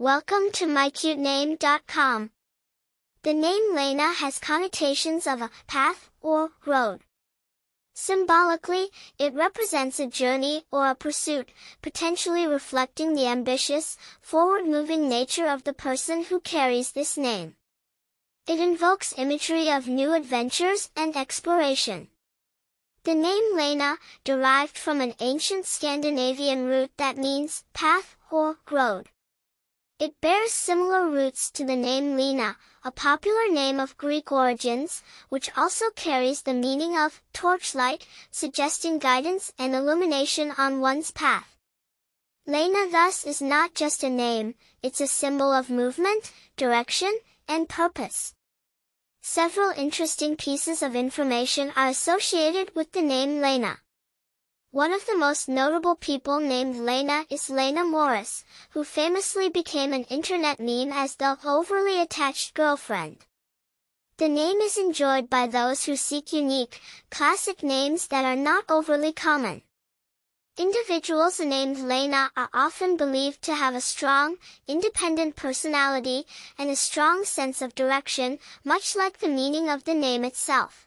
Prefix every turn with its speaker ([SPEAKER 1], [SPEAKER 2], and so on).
[SPEAKER 1] Welcome to mycutename.com. The name Laina has connotations of a path or road. Symbolically, it represents a journey or a pursuit, potentially reflecting the ambitious, forward-moving nature of the person who carries this name. It invokes imagery of new adventures and exploration. The name Laina, derived from an ancient Scandinavian root that means path or road. It bears similar roots to the name Lena, a popular name of Greek origins, which also carries the meaning of torchlight, suggesting guidance and illumination on one's path. Laina thus is not just a name, it's a symbol of movement, direction, and purpose. Several interesting pieces of information are associated with the name Laina. One of the most notable people named Laina is Laina Morris, who famously became an internet meme as the overly attached girlfriend. The name is enjoyed by those who seek unique, classic names that are not overly common. Individuals named Laina are often believed to have a strong, independent personality and a strong sense of direction, much like the meaning of the name itself.